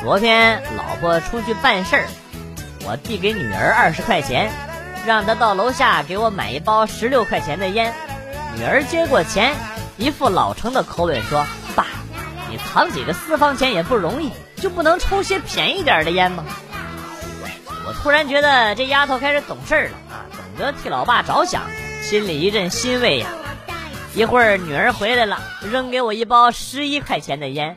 昨天老婆出去办事儿，我递给女儿二十块钱，让她到楼下给我买一包十六块钱的烟。女儿接过钱，一副老成的口吻说：“爸，你藏几个私房钱也不容易，就不能抽些便宜点的烟吗？”我突然觉得这丫头开始懂事了啊，懂得替老爸着想，心里一阵欣慰呀。一会儿女儿回来了，扔给我一包十一块钱的烟，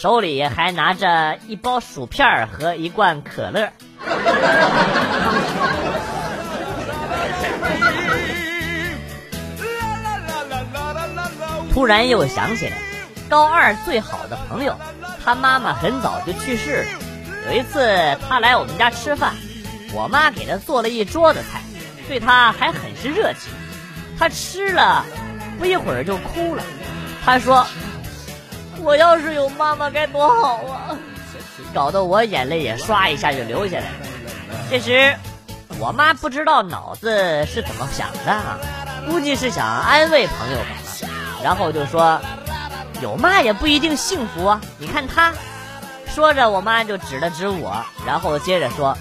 手里还拿着一包薯片和一罐可乐。突然又想起来，高二最好的朋友，他妈妈很早就去世了。有一次他来我们家吃饭，我妈给他做了一桌子菜，对他还很是热情。他吃了，不一会儿就哭了。他说：“我要是有妈妈该多好啊！”搞得我眼泪也唰一下就流下来了。这时，我妈不知道脑子是怎么想的，估计是想安慰朋友吧。然后就说：“有妈也不一定幸福啊！你看他。”说着，我妈就指了指我，然后接着说：“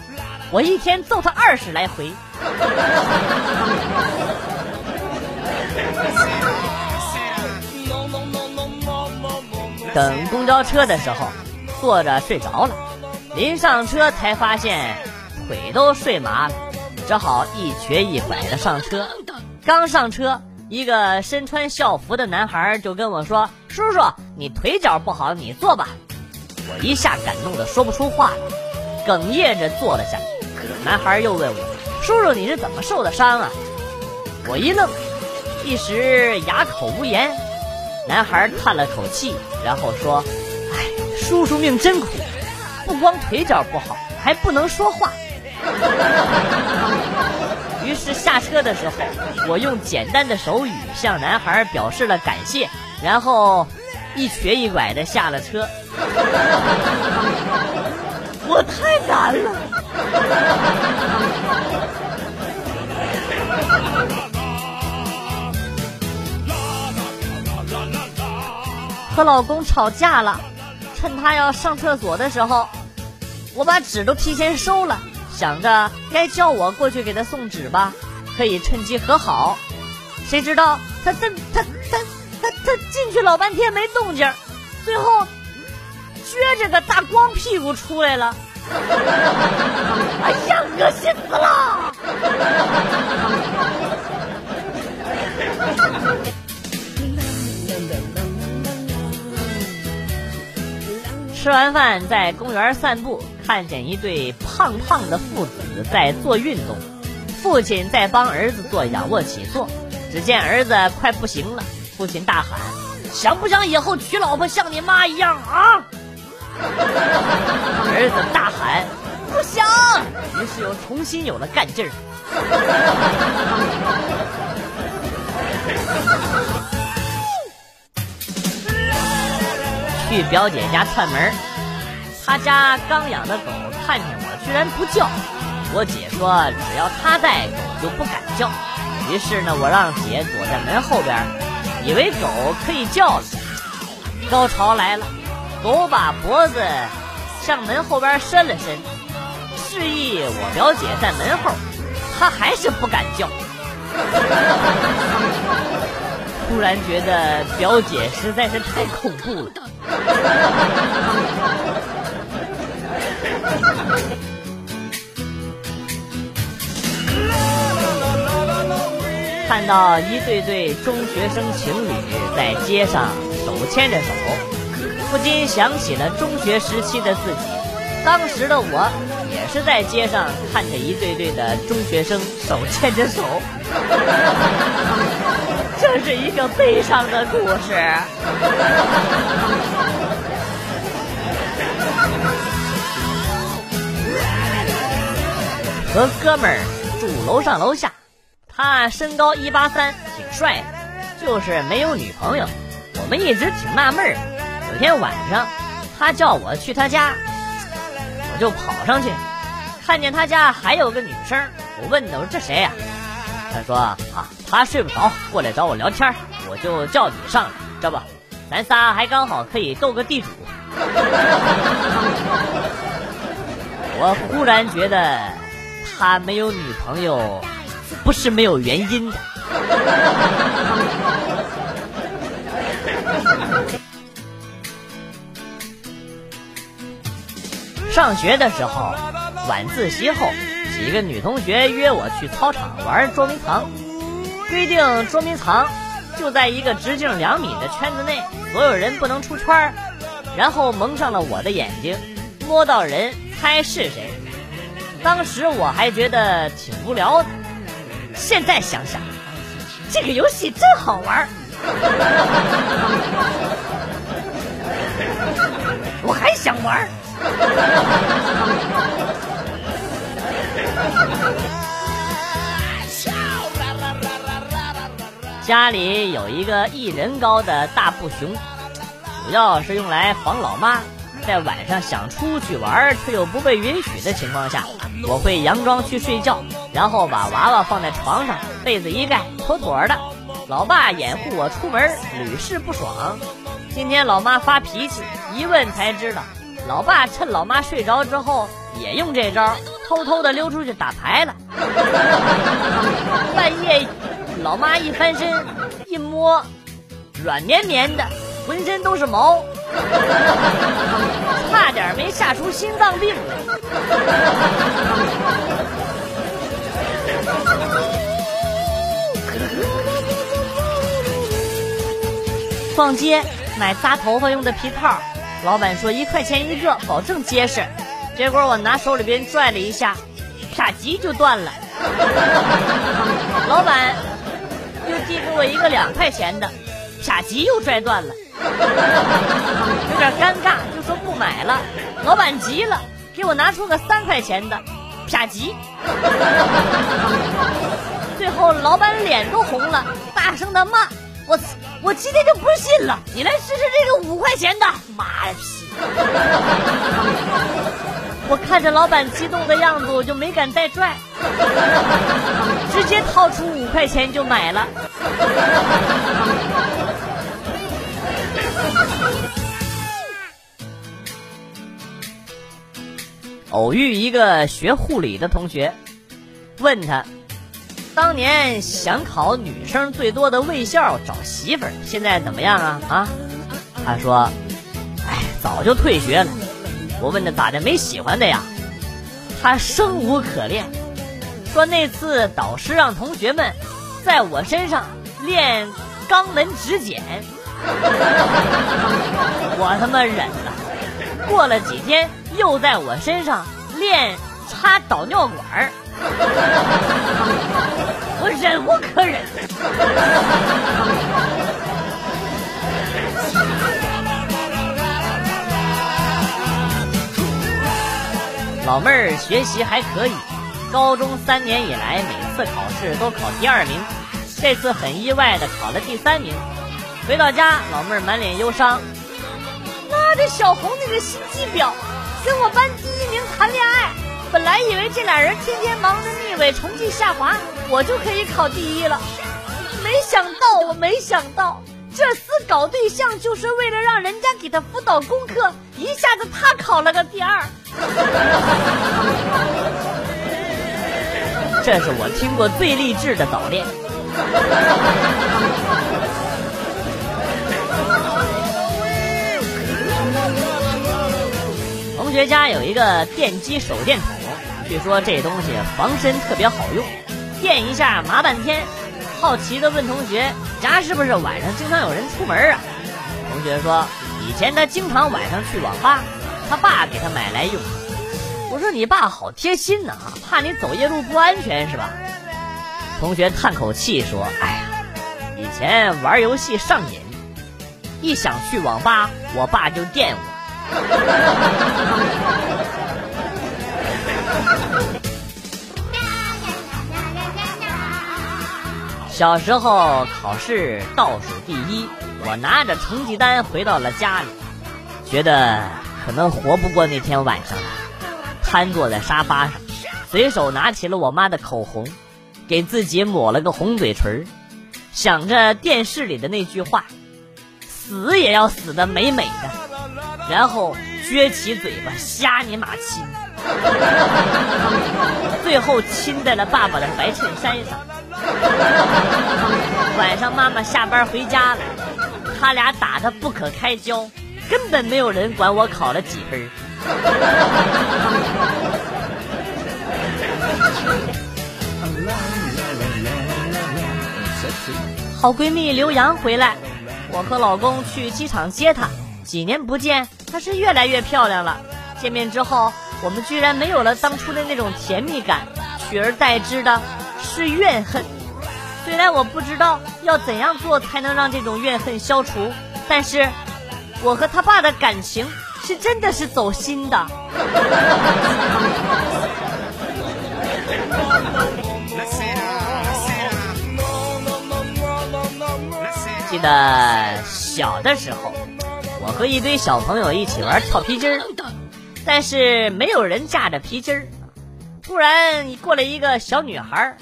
我一天揍他二十来回。”等公交车的时候，坐着睡着了，临上车才发现腿都睡麻了，只好一瘸一拐的上车。刚上车，一个身穿校服的男孩就跟我说：“叔叔，你腿脚不好，你坐吧。”我一下感动的说不出话来，哽咽着坐了下去。男孩又问我：“叔叔，你是怎么受的伤啊？”我一愣，一时哑口无言。男孩叹了口气，然后说：“哎，叔叔命真苦，不光腿脚不好，还不能说话。” 于是下车的时候，我用简单的手语向男孩表示了感谢，然后一瘸一拐的下了车。我太难了。和老公吵架了，趁他要上厕所的时候，我把纸都提前收了，想着该叫我过去给他送纸吧，可以趁机和好。谁知道他他他他他他进去老半天没动静，最后撅着个大光屁股出来了。哎呀，恶心死了！吃完饭在公园散步，看见一对胖胖的父子在做运动，父亲在帮儿子做仰卧起坐。只见儿子快不行了，父亲大喊：“想不想以后娶老婆像你妈一样啊？”儿子大喊：“不想！”于是又重新有了干劲儿。去表姐家串门，她家刚养的狗看见我居然不叫。我姐说只要她在，狗就不敢叫。于是呢，我让姐躲在门后边，以为狗可以叫了。高潮来了，狗把脖子向门后边伸了伸，示意我表姐在门后，它还是不敢叫。突然觉得表姐实在是太恐怖了。看到一对对中学生情侣在街上手牵着手，不禁想起了中学时期的自己。当时的我也是在街上看着一对对的中学生手牵着手，这是一个悲伤的故事。和哥们儿住楼上楼下，他身高一八三，挺帅的，就是没有女朋友。我们一直挺纳闷儿。有天晚上，他叫我去他家，我就跑上去，看见他家还有个女生。我问他：“我说这谁呀？”他说：“啊，他睡不着，过来找我聊天，我就叫你上来，这不，咱仨还刚好可以斗个地主。我忽然觉得他没有女朋友不是没有原因的。上学的时候，晚自习后，几个女同学约我去操场玩捉迷藏。规定捉迷藏就在一个直径两米的圈子内，所有人不能出圈然后蒙上了我的眼睛，摸到人猜是谁。当时我还觉得挺无聊的，现在想想，这个游戏真好玩 我还想玩家里有一个一人高的大布熊，主要是用来防老妈在晚上想出去玩却又不被允许的情况下，我会佯装去睡觉，然后把娃娃放在床上，被子一盖，妥妥的。老爸掩护我出门，屡试不爽。今天老妈发脾气，一问才知道，老爸趁老妈睡着之后也用这招，偷偷的溜出去打牌了。半夜，老妈一翻身，一摸，软绵绵的，浑身都是毛，差点没吓出心脏病来。逛街。买扎头发用的皮套，老板说一块钱一个，保证结实。结果我拿手里边拽了一下，啪叽就断了。老板又递给我一个两块钱的，啪叽又拽断了。有点尴尬，就说不买了。老板急了，给我拿出个三块钱的，啪叽。最后老板脸都红了，大声的骂我。我今天就不信了，你来试试这个五块钱的，妈的批！我看着老板激动的样子，我就没敢再拽，直接掏出五块钱就买了。偶遇一个学护理的同学，问他。当年想考女生最多的卫校找媳妇儿，现在怎么样啊？啊？他说：“哎，早就退学了。”我问他咋的，没喜欢的呀？他生无可恋，说那次导师让同学们在我身上练肛门指检，我他妈忍了。过了几天，又在我身上练插导尿管儿。我忍无可忍。老妹儿学习还可以，高中三年以来每次考试都考第二名，这次很意外的考了第三名。回到家，老妹儿满脸忧伤。那这小红那个心机婊，跟我班第一名谈恋爱。本来以为这俩人天天忙着逆位，成绩下滑，我就可以考第一了。没想到，我没想到，这厮搞对象就是为了让人家给他辅导功课，一下子他考了个第二。这是我听过最励志的早恋。同学家有一个电击手电筒。据说这东西防身特别好用，电一下麻半天。好奇的问同学：“家是不是晚上经常有人出门啊？”同学说：“以前他经常晚上去网吧，他爸给他买来用。”我说：“你爸好贴心呐，怕你走夜路不安全是吧？”同学叹口气说：“哎呀，以前玩游戏上瘾，一想去网吧，我爸就电我。”小时候考试倒数第一，我拿着成绩单回到了家里，觉得可能活不过那天晚上了。瘫坐在沙发上，随手拿起了我妈的口红，给自己抹了个红嘴唇，想着电视里的那句话：“死也要死的美美的，然后撅起嘴巴瞎你妈亲，最后亲在了爸爸的白衬衫上。晚上妈妈下班回家了，他俩打得不可开交，根本没有人管我考了几分。好闺蜜刘洋回来，我和老公去机场接她。几年不见，她是越来越漂亮了。见面之后，我们居然没有了当初的那种甜蜜感，取而代之的是怨恨。虽然我不知道要怎样做才能让这种怨恨消除，但是我和他爸的感情是真的是走心的。记得小的时候，我和一堆小朋友一起玩跳皮筋儿，但是没有人架着皮筋儿。突然过来一个小女孩，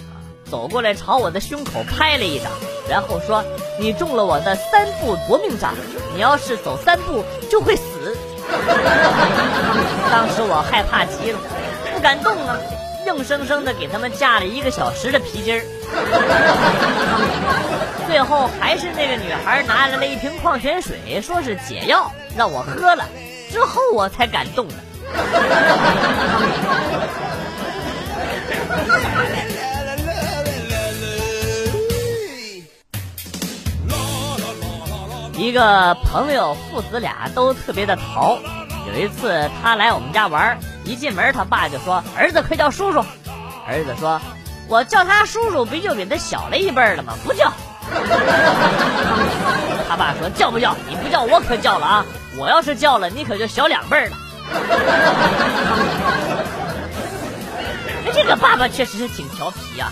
走过来朝我的胸口拍了一掌，然后说：“你中了我的三步夺命掌，你要是走三步就会死。” 当时我害怕极了，不敢动啊。硬生生的给他们架了一个小时的皮筋儿，最后还是那个女孩拿来了一瓶矿泉水，说是解药，让我喝了，之后我才敢动的。一个朋友父子俩都特别的淘，有一次他来我们家玩。一进门，他爸就说：“儿子，快叫叔叔。”儿子说：“我叫他叔叔，不就比他小了一辈了吗？不叫。” 他爸说：“叫不叫？你不叫，我可叫了啊！我要是叫了，你可就小两辈了。”这个爸爸确实是挺调皮呀。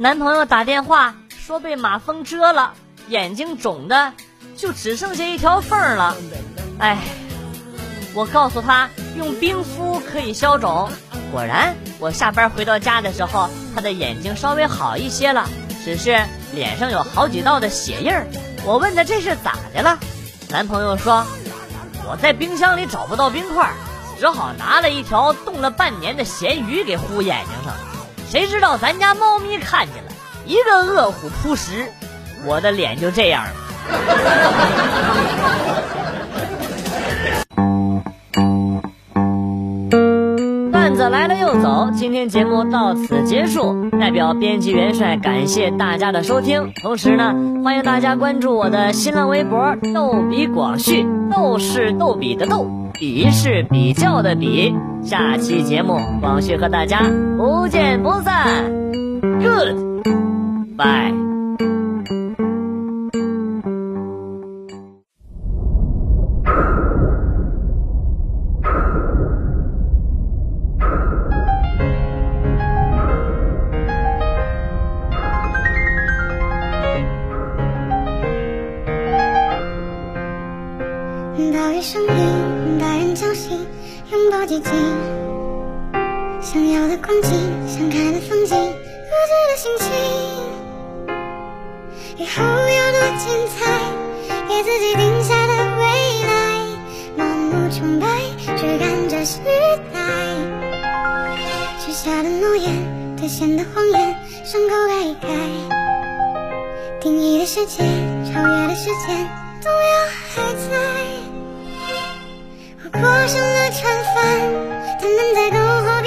男朋友打电话说被马蜂蛰了。眼睛肿的就只剩下一条缝了，哎，我告诉他用冰敷可以消肿，果然我下班回到家的时候，他的眼睛稍微好一些了，只是脸上有好几道的血印儿。我问他这是咋的了，男朋友说我在冰箱里找不到冰块，只好拿了一条冻了半年的咸鱼给糊眼睛上，谁知道咱家猫咪看见了，一个饿虎扑食。我的脸就这样了。段子来了又走，今天节目到此结束。代表编辑元帅感谢大家的收听，同时呢，欢迎大家关注我的新浪微博“逗比广旭”，逗是逗比的逗，比是比较的比。下期节目，广旭和大家不见不散。Good，bye。多寂静，想要的光景，想看的风景，各自的心情。以后有多精彩，给自己定下的未来。盲目崇拜，追赶着时代。许下的诺言，兑现的谎言，伤口改改。定义的世界，超越的时间，动摇还在。过上了船帆，他们在篝火